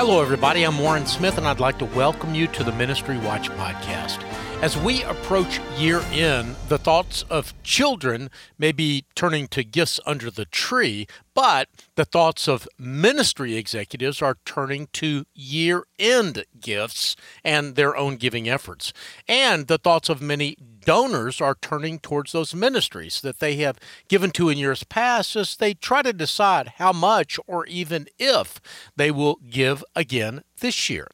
Hello, everybody. I'm Warren Smith, and I'd like to welcome you to the Ministry Watch podcast. As we approach year end, the thoughts of children may be turning to gifts under the tree, but the thoughts of ministry executives are turning to year end gifts and their own giving efforts. And the thoughts of many donors are turning towards those ministries that they have given to in years past as they try to decide how much or even if they will give again this year.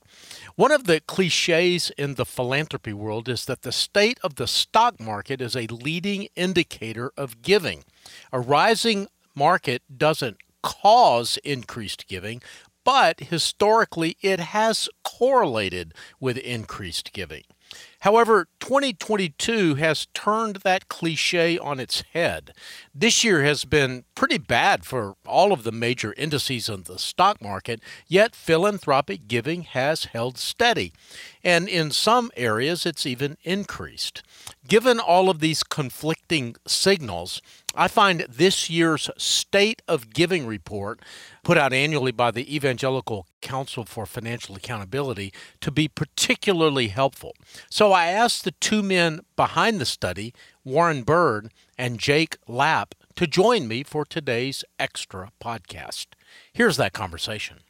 One of the cliches in the philanthropy world is that the state of the stock market is a leading indicator of giving. A rising market doesn't cause increased giving, but historically it has correlated with increased giving. However, 2022 has turned that cliche on its head. This year has been pretty bad for all of the major indices in the stock market, yet philanthropic giving has held steady. And in some areas, it's even increased. Given all of these conflicting signals, I find this year's State of Giving report, put out annually by the Evangelical Council for Financial Accountability, to be particularly helpful. So I asked the two men behind the study, Warren Bird and Jake Lapp, to join me for today's extra podcast. Here's that conversation.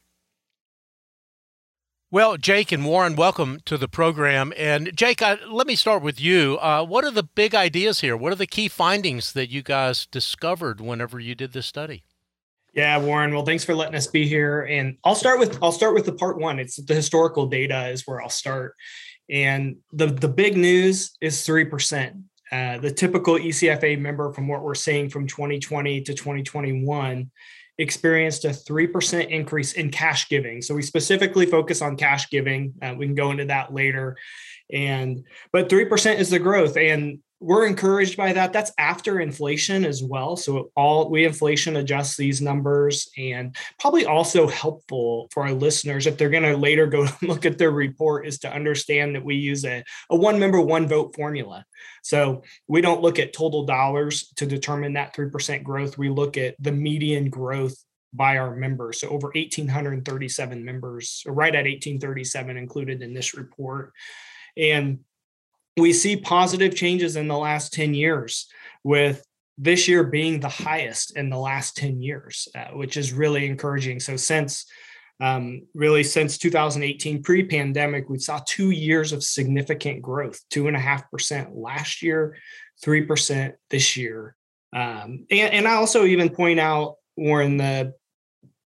Well, Jake and Warren, welcome to the program. And Jake, I, let me start with you. Uh, what are the big ideas here? What are the key findings that you guys discovered whenever you did this study? Yeah, Warren. Well, thanks for letting us be here. And I'll start with I'll start with the part one. It's the historical data is where I'll start. And the the big news is three percent. Uh, the typical ECFA member, from what we're seeing from 2020 to 2021, experienced a 3% increase in cash giving. So we specifically focus on cash giving. Uh, we can go into that later. And but 3% is the growth. And we're encouraged by that. That's after inflation as well. So all we inflation adjust these numbers and probably also helpful for our listeners if they're going to later go look at their report is to understand that we use a, a one member, one vote formula. So we don't look at total dollars to determine that 3% growth. We look at the median growth by our members. So over 1,837 members, right at 1837 included in this report. And we see positive changes in the last 10 years with this year being the highest in the last 10 years uh, which is really encouraging. So since um, really since 2018 pre-pandemic we saw two years of significant growth two and a half percent last year three percent this year. Um, and, and i also even point out warren the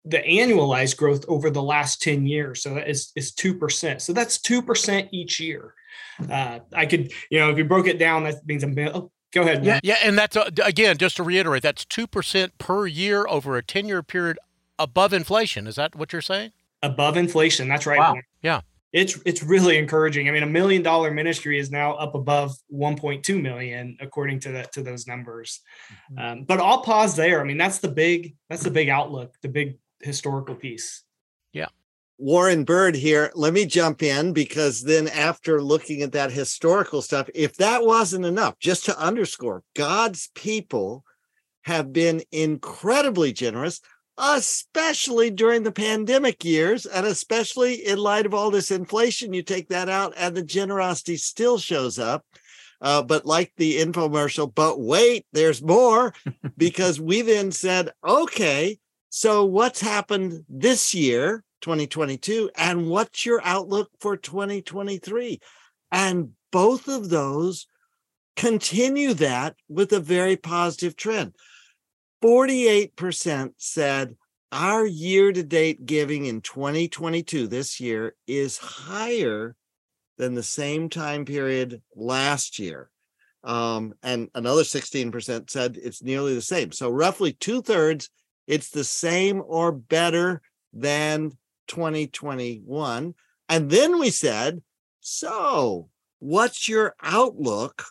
the annualized growth over the last 10 years so that is, is 2% so that's 2% each year uh, I could, you know, if you broke it down, that means I'm. Oh, go ahead. Yeah, yeah, and that's uh, again just to reiterate, that's two percent per year over a ten-year period above inflation. Is that what you're saying? Above inflation. That's right. Wow. Yeah. It's it's really encouraging. I mean, a million dollar ministry is now up above 1.2 million according to that to those numbers. Mm-hmm. Um, but I'll pause there. I mean, that's the big that's the big outlook, the big historical piece. Yeah. Warren Bird here. Let me jump in because then, after looking at that historical stuff, if that wasn't enough, just to underscore, God's people have been incredibly generous, especially during the pandemic years, and especially in light of all this inflation. You take that out, and the generosity still shows up. Uh, but like the infomercial, but wait, there's more because we then said, okay, so what's happened this year? 2022 and what's your outlook for 2023 and both of those continue that with a very positive trend. 48% said our year to date giving in 2022 this year is higher than the same time period last year. Um, and another 16% said it's nearly the same. So roughly two-thirds it's the same or better than 2021. And then we said, so what's your outlook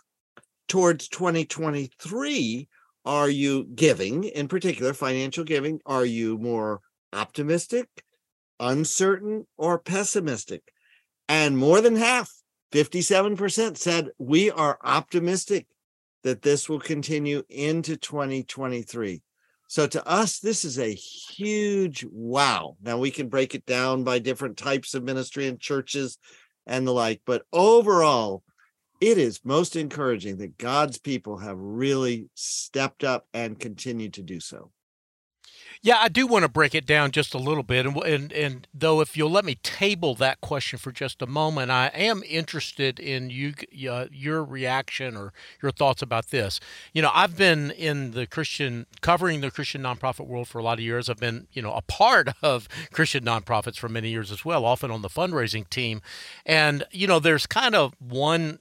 towards 2023? Are you giving, in particular, financial giving? Are you more optimistic, uncertain, or pessimistic? And more than half, 57% said we are optimistic that this will continue into 2023. So to us, this is a huge wow. Now we can break it down by different types of ministry and churches and the like, but overall, it is most encouraging that God's people have really stepped up and continue to do so. Yeah, I do want to break it down just a little bit, and, and and though if you'll let me table that question for just a moment, I am interested in you uh, your reaction or your thoughts about this. You know, I've been in the Christian covering the Christian nonprofit world for a lot of years. I've been you know a part of Christian nonprofits for many years as well, often on the fundraising team, and you know, there's kind of one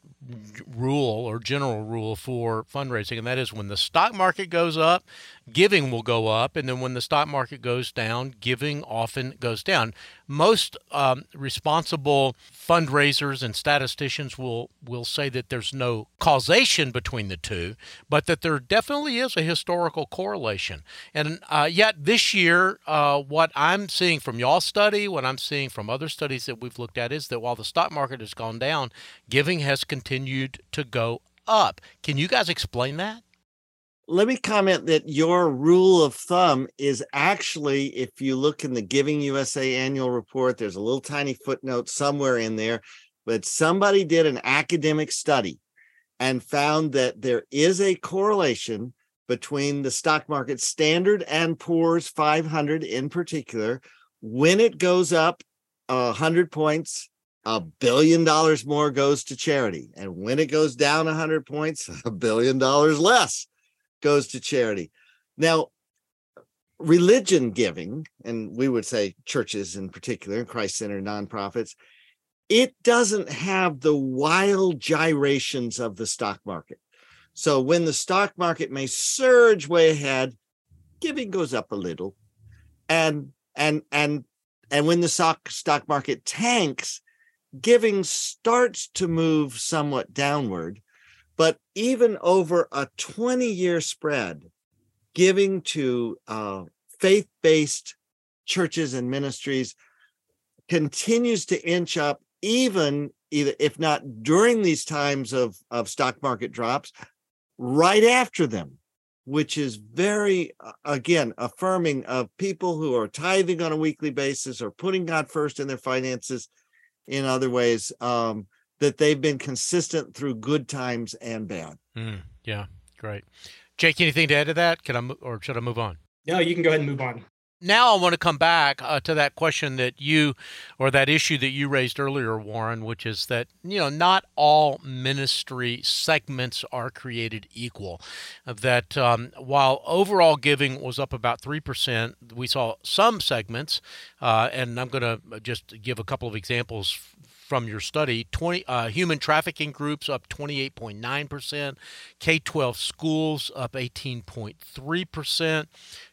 rule or general rule for fundraising, and that is when the stock market goes up, giving will go up, and then when the stock market goes down, giving often goes down. Most um, responsible fundraisers and statisticians will will say that there's no causation between the two, but that there definitely is a historical correlation. And uh, yet this year, uh, what I'm seeing from y'all study, what I'm seeing from other studies that we've looked at, is that while the stock market has gone down, giving has continued to go up. Can you guys explain that? Let me comment that your rule of thumb is actually, if you look in the Giving USA annual report, there's a little tiny footnote somewhere in there, but somebody did an academic study and found that there is a correlation between the stock market standard and Poor's 500 in particular. When it goes up 100 points, a billion dollars more goes to charity. And when it goes down 100 points, a billion dollars less goes to charity. Now, religion giving, and we would say churches in particular, and Christ Center nonprofits, it doesn't have the wild gyrations of the stock market. So when the stock market may surge way ahead, giving goes up a little. And and and and when the stock stock market tanks, giving starts to move somewhat downward. But even over a 20 year spread, giving to uh, faith based churches and ministries continues to inch up, even either if not during these times of, of stock market drops, right after them, which is very, uh, again, affirming of people who are tithing on a weekly basis or putting God first in their finances in other ways. Um, that they've been consistent through good times and bad. Mm, yeah, great. Jake, anything to add to that? Can I, or should I move on? No, you can go ahead and move on. Now I want to come back uh, to that question that you, or that issue that you raised earlier, Warren, which is that you know not all ministry segments are created equal. That um, while overall giving was up about three percent, we saw some segments, uh, and I'm going to just give a couple of examples from your study 20 uh, human trafficking groups up 28.9% k-12 schools up 18.3%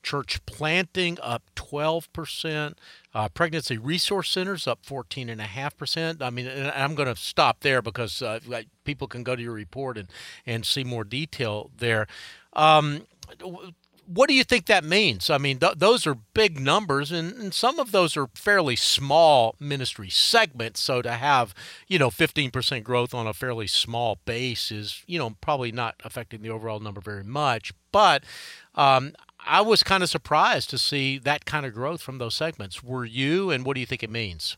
church planting up 12% uh, pregnancy resource centers up 14.5% i mean i'm going to stop there because uh, people can go to your report and, and see more detail there. Um, what do you think that means? I mean, th- those are big numbers, and, and, some of those are fairly small ministry segments. So to have, you know, 15% growth on a fairly small base is, you know, probably not affecting the overall number very much. But um, I was kind of surprised to see that kind of growth from those segments. Were you, and what do you think it means?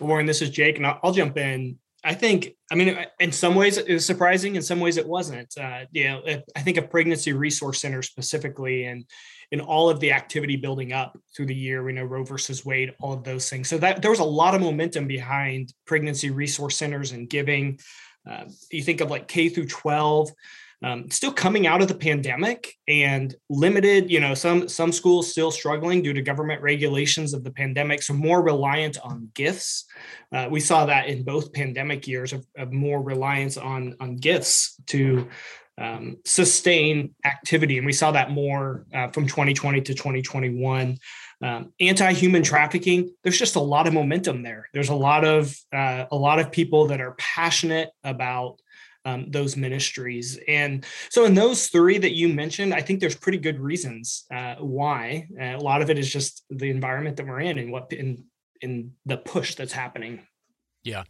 Warren, this is Jake, and I'll, I'll jump in. I think, I mean, in some ways it was surprising, in some ways it wasn't. Uh, you know, I think of pregnancy resource center specifically, and in all of the activity building up through the year, we know Roe versus Wade, all of those things. So that there was a lot of momentum behind pregnancy resource centers and giving. Uh, you think of like K through 12, um, still coming out of the pandemic and limited you know some some schools still struggling due to government regulations of the pandemic so more reliant on gifts. Uh, we saw that in both pandemic years of, of more reliance on on gifts to um, sustain activity and we saw that more uh, from 2020 to 2021 um, anti-human trafficking there's just a lot of momentum there. There's a lot of uh, a lot of people that are passionate about um, those ministries. And so, in those three that you mentioned, I think there's pretty good reasons uh, why. Uh, a lot of it is just the environment that we're in and what in in the push that's happening. Yeah.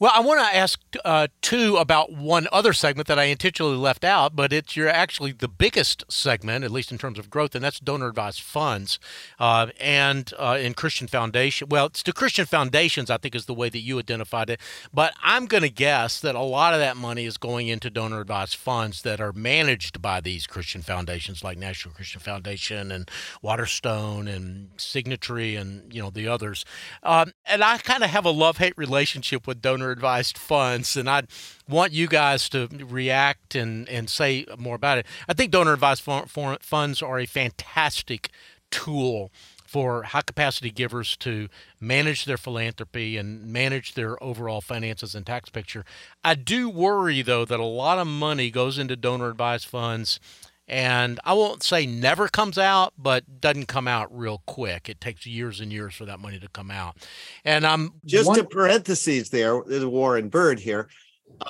Well, I want to ask uh, too about one other segment that I intentionally left out, but it's you're actually the biggest segment, at least in terms of growth, and that's donor advised funds uh, and uh, in Christian Foundation. Well, it's the Christian Foundations, I think, is the way that you identified it. But I'm going to guess that a lot of that money is going into donor advised funds that are managed by these Christian foundations, like National Christian Foundation and Waterstone and Signatry and you know the others. Um, and I kind of have a love hate relationship relationship with donor advised funds, and I want you guys to react and, and say more about it. I think donor advised funds are a fantastic tool for high capacity givers to manage their philanthropy and manage their overall finances and tax picture. I do worry, though, that a lot of money goes into donor advised funds and I won't say never comes out, but doesn't come out real quick. It takes years and years for that money to come out. And I'm just one- a parentheses there, there's Warren Bird here.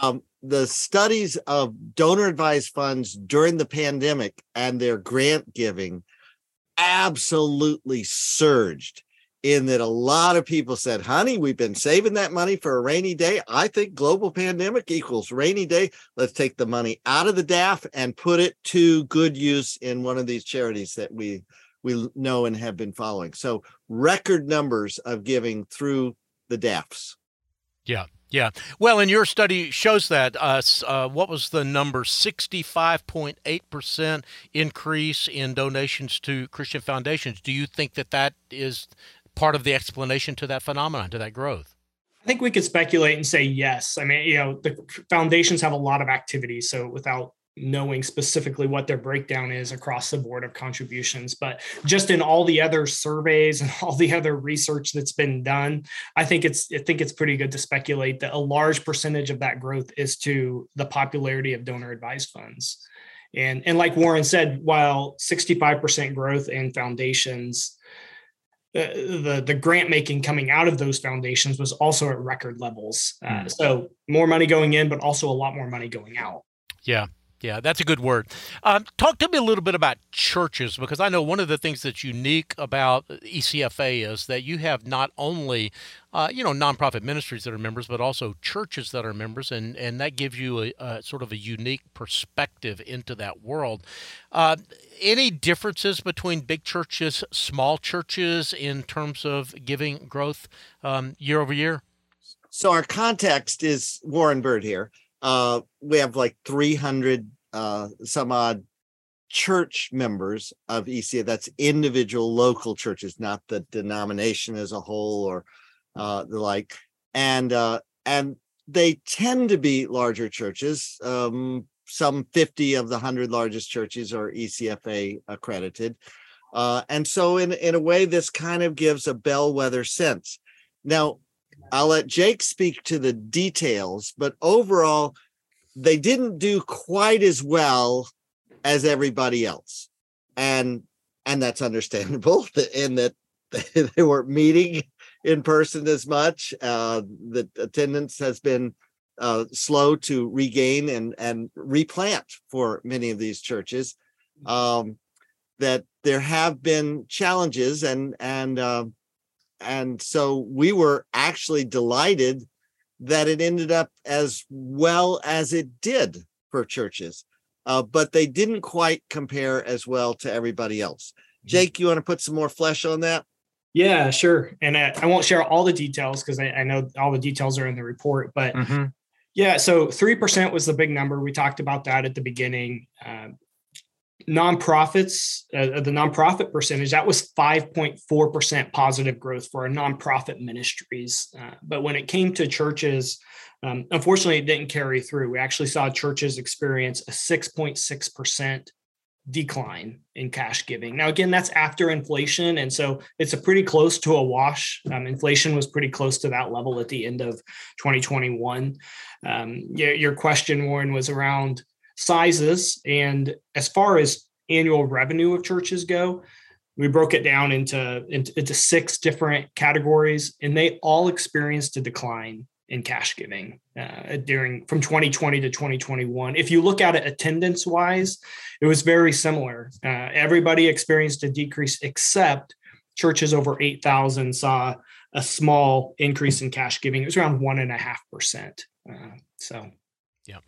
Um, the studies of donor advised funds during the pandemic and their grant giving absolutely surged in that a lot of people said, honey, we've been saving that money for a rainy day. I think global pandemic equals rainy day. Let's take the money out of the DAF and put it to good use in one of these charities that we we know and have been following. So record numbers of giving through the DAFs. Yeah. Yeah. Well, and your study shows that. Uh, uh, what was the number? 65.8% increase in donations to Christian foundations. Do you think that that is part of the explanation to that phenomenon, to that growth? I think we could speculate and say yes. I mean, you know, the foundations have a lot of activity. So without knowing specifically what their breakdown is across the board of contributions but just in all the other surveys and all the other research that's been done i think it's i think it's pretty good to speculate that a large percentage of that growth is to the popularity of donor advised funds and and like warren said while 65% growth in foundations the the grant making coming out of those foundations was also at record levels. Uh, hmm. so more money going in, but also a lot more money going out. Yeah, yeah, that's a good word. Um, talk to me a little bit about churches because I know one of the things that's unique about ECFA is that you have not only, uh, you know, nonprofit ministries that are members, but also churches that are members, and and that gives you a, a sort of a unique perspective into that world. Uh, any differences between big churches, small churches in terms of giving growth um, year over year? So our context is Warren Bird here uh, we have like 300 uh, some odd church members of ECFA. That's individual local churches, not the denomination as a whole or uh, the like. And uh, and they tend to be larger churches. Um, some 50 of the 100 largest churches are ECFA accredited. Uh, and so, in, in a way, this kind of gives a bellwether sense. Now, I'll let Jake speak to the details, but overall, they didn't do quite as well as everybody else. And and that's understandable in that they weren't meeting in person as much. Uh, the attendance has been uh, slow to regain and and replant for many of these churches. Um, that there have been challenges and and uh, and so we were actually delighted that it ended up as well as it did for churches uh, but they didn't quite compare as well to everybody else mm-hmm. jake you want to put some more flesh on that yeah sure and I, I won't share all the details because I, I, know all the details are in the report but mm-hmm. yeah so 3% was the big number we talked about that at the beginning uh, nonprofits, uh, the nonprofit percentage, that was 5.4% positive growth for our nonprofit ministries. Uh, but when it came to churches, um, unfortunately, it didn't carry through. We actually saw churches experience a 6.6% decline in cash giving. Now, again, that's after inflation. And so it's a pretty close to a wash. Um, inflation was pretty close to that level at the end of 2021. Um, your, your question, Warren, was around sizes. And as far as annual revenue of churches go, we broke it down into, into, six different categories, and they all experienced a decline in cash giving uh, during from 2020 to 2021. If you look at it attendance wise, it was very similar. Uh, everybody experienced a decrease except churches over 8,000 saw a small increase in cash giving. It was around one and a half percent. Uh, so, yeah.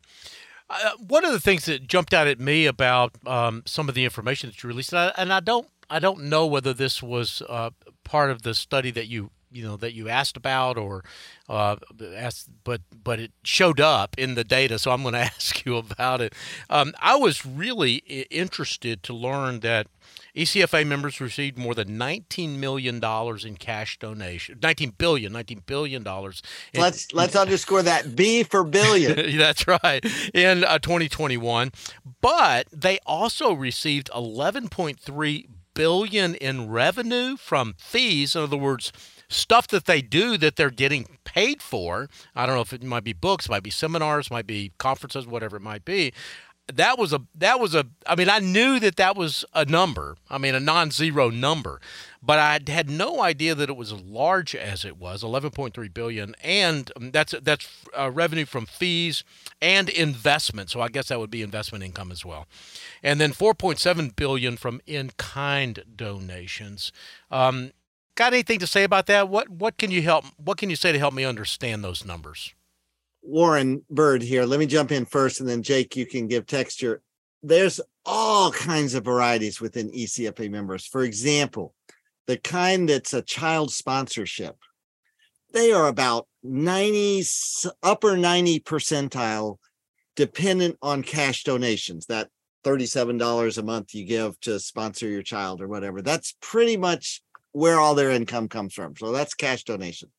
Uh, one of the things that jumped out at me about um, some of the information that you released, and I, and I don't, I don't know whether this was uh, part of the study that you you know that you asked about or uh, asked, but but it showed up in the data, so I'm going to ask you about it. Um, I was really interested to learn that ECFA members received more than 19 million dollars in cash donation. 19 billion, 19 billion dollars. Let's let's underscore that B for billion. That's right. In uh, 2021, but they also received 11.3 billion in revenue from fees. In other words, stuff that they do that they're getting paid for. I don't know if it might be books, might be seminars, might be conferences, whatever it might be. That was a that was a I mean I knew that that was a number. I mean a non-zero number, but I had no idea that it was as large as it was, 11.3 billion, and that's that's uh, revenue from fees and investment. So I guess that would be investment income as well, and then 4.7 billion from in-kind donations. Um, got anything to say about that? What what can you help? What can you say to help me understand those numbers? Warren Bird here. Let me jump in first, and then Jake, you can give texture. There's all kinds of varieties within ECFA members. For example, the kind that's a child sponsorship, they are about 90 upper 90 percentile dependent on cash donations. That $37 a month you give to sponsor your child or whatever. That's pretty much where all their income comes from. So that's cash donation.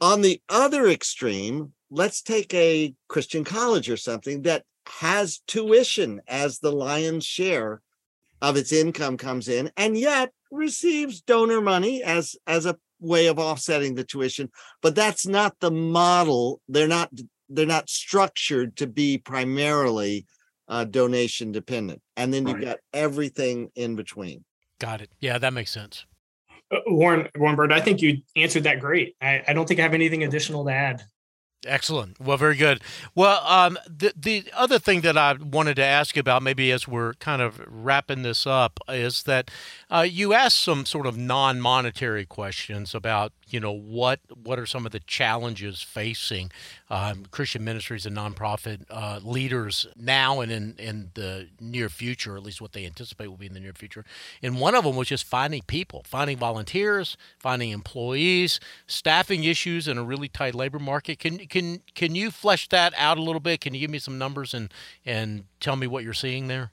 On the other extreme, let's take a Christian college or something that has tuition as the lion's share of its income comes in and yet receives donor money as as a way of offsetting the tuition but that's not the model they're not they're not structured to be primarily uh, donation dependent and then you've got everything in between got it yeah that makes sense Warren, Warren Bird, I think you answered that great. I, I don't think I have anything additional to add. Excellent. Well, very good. Well, um, the the other thing that I wanted to ask about, maybe as we're kind of wrapping this up, is that uh, you asked some sort of non-monetary questions about you know what what are some of the challenges facing um, Christian ministries and nonprofit uh, leaders now and in in the near future, at least what they anticipate will be in the near future. And one of them was just finding people, finding volunteers, finding employees, staffing issues in a really tight labor market. Can can can you flesh that out a little bit? Can you give me some numbers and and tell me what you're seeing there?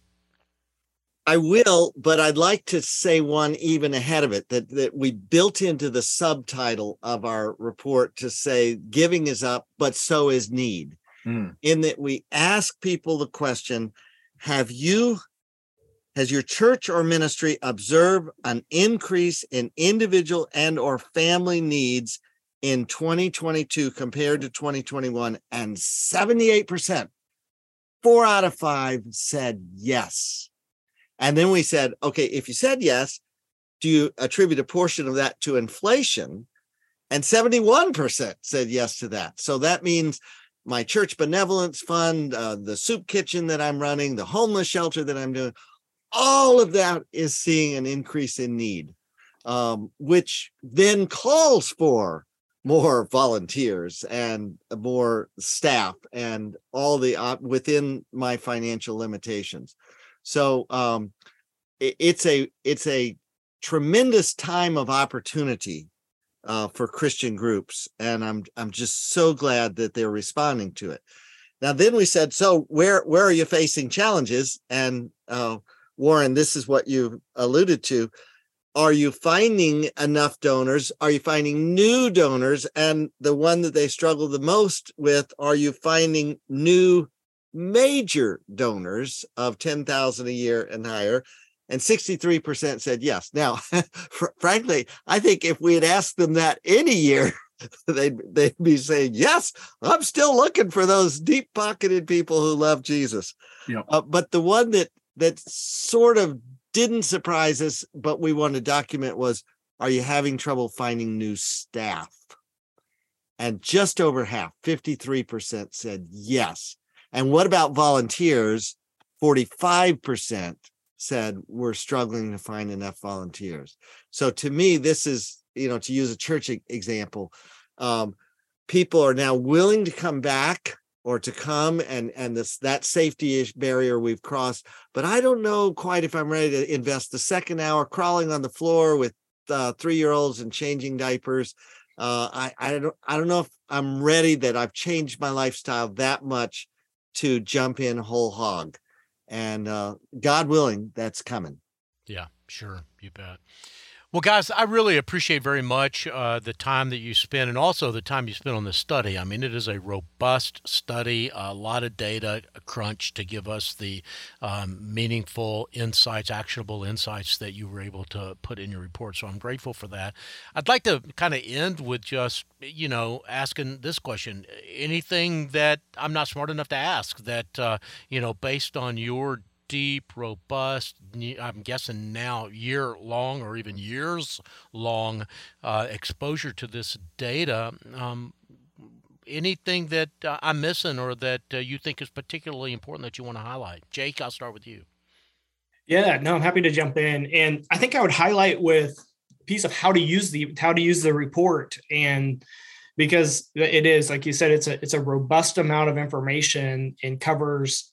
I will, but I'd like to say one even ahead of it that, that we built into the subtitle of our report to say giving is up, but so is need. Mm. In that we ask people the question Have you, has your church or ministry observed an increase in individual and or family needs in 2022 compared to 2021? And 78%, four out of five said yes and then we said, okay, if you said yes, do you attribute a portion of that to inflation? And 71% said yes to that. So that means my church benevolence fund, uh, the soup kitchen that I'm running, the homeless shelter that I'm doing, all of that is seeing an increase in need, um, which then calls for more volunteers and more staff and all the uh, within my financial limitations. So um, it, it's a it's a tremendous time of opportunity uh, for Christian groups, and I'm I'm just so glad that they're responding to it. Now, then we said, so where where are you facing challenges? And uh, Warren, this is what you alluded to. Are you finding enough donors? Are you finding new donors? And the one that they struggle the most with, are you finding new major donors of 10,000 a year and higher and 63% said yes. Now, frankly, I think if we had asked them that any year, they'd they'd be saying, "Yes, I'm still looking for those deep-pocketed people who love Jesus." Yep. Uh, but the one that that sort of didn't surprise us, but we want to document was, "Are you having trouble finding new staff?" And just over half, 53% said yes. And what about volunteers? 45% said we're struggling to find enough volunteers. So to me, this is, you know, to use a church example, um, people are now willing to come back or to come and and this that safety barrier we've crossed but i don't know quite if i'm ready to invest the second hour crawling on the floor with uh, three year olds and changing diapers uh, I, I don't I don't know if I'm ready that I've changed my lifestyle that much to jump in whole hog. And uh, God willing, that's coming. Yeah, sure. You bet. Well, guys, I really appreciate very much uh, the time that you spend and also the time you spend on this study. I mean, it is a robust study, a lot of data crunch to give us the um, meaningful insights, actionable insights that you were able to put in your report. So I'm grateful for that. I'd like to kind of end with just, you know, asking this question anything that I'm not smart enough to ask that, uh, you know, based on your deep, robust, I'm guessing now year long or even years long uh, exposure to this data. Um, anything that uh, I'm missing or that uh, you think is particularly important that you want to highlight? Jake, I'll start with you. Yeah, no, I'm happy to jump in. And I think I would highlight with piece of how to use the how to use the report and because it is like you said it's a it's a robust amount of information and covers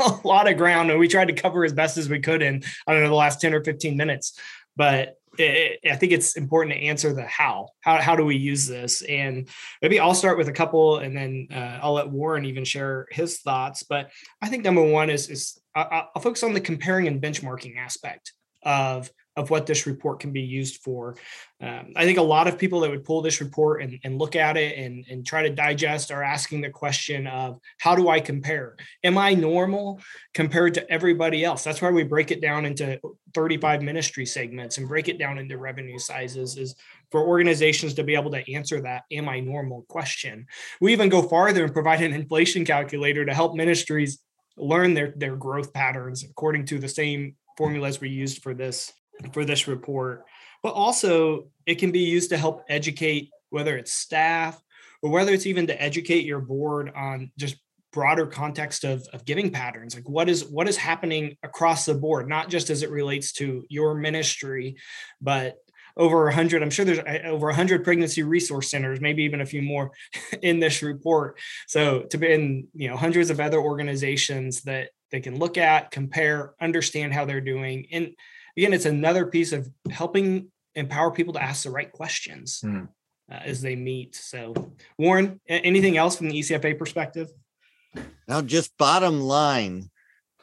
a lot of ground and we tried to cover as best as we could in I don't know the last 10 or 15 minutes. But it, I think it's important to answer the how. How how do we use this? And maybe I'll start with a couple, and then uh, I'll let Warren even share his thoughts. But I think number one is is I'll focus on the comparing and benchmarking aspect of of what this report can be used for. Um, I think a lot of people that would pull this report and, and look at it and, and try to digest are asking the question of how do I compare? Am I normal compared to everybody else? That's why we break it down into 35 ministry segments and break it down into revenue sizes is for organizations to be able to answer that am I normal question. We even go farther and provide an inflation calculator to help ministries learn their, their growth patterns according to the same formulas we used for this for this report, but also it can be used to help educate whether it's staff or whether it's even to educate your board on just broader context of, of giving patterns. Like what is what is happening across the board not just as it relates to your ministry but over 100 i'm sure there's uh, over 100 pregnancy resource centers maybe even a few more in this report. So to be in you know hundreds of other organizations that they can look at compare understand how they're doing and again, it's another piece of helping empower people to ask the right questions mm. uh, as they meet. So, Warren, anything else from the ECFA perspective? Now, just bottom line,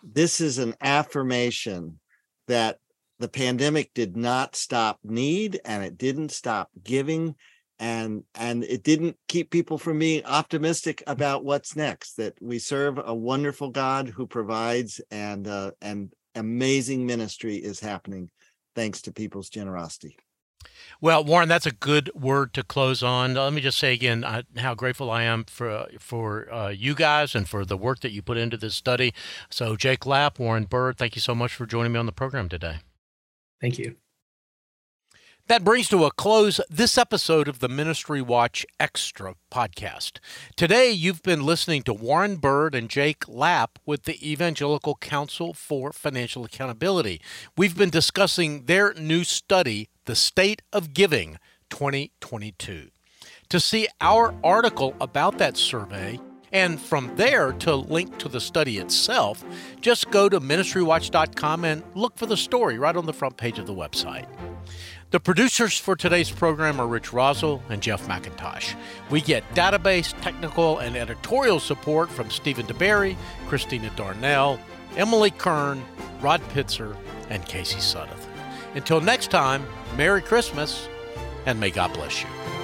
this is an affirmation that the pandemic did not stop need and it didn't stop giving and and it didn't keep people from being optimistic about what's next that we serve a wonderful god who provides and uh, and amazing ministry is happening thanks to people's generosity. Well, Warren, that's a good word to close on. Let me just say again uh, how grateful I am for for uh, you guys and for the work that you put into this study. So, Jake Lapp, Warren Bird, thank you so much for joining me on the program today. Thank you. That brings to a close this episode of the Ministry Watch Extra podcast. Today, you've been listening to Warren Bird and Jake Lapp with the Evangelical Council for Financial Accountability. We've been discussing their new study, The State of Giving 2022. To see our article about that survey, and from there to link to the study itself, just go to ministrywatch.com and look for the story right on the front page of the website. The producers for today's program are Rich Rosell and Jeff McIntosh. We get database, technical, and editorial support from Stephen DeBerry, Christina Darnell, Emily Kern, Rod Pitzer, and Casey Suddeth. Until next time, Merry Christmas, and may God bless you.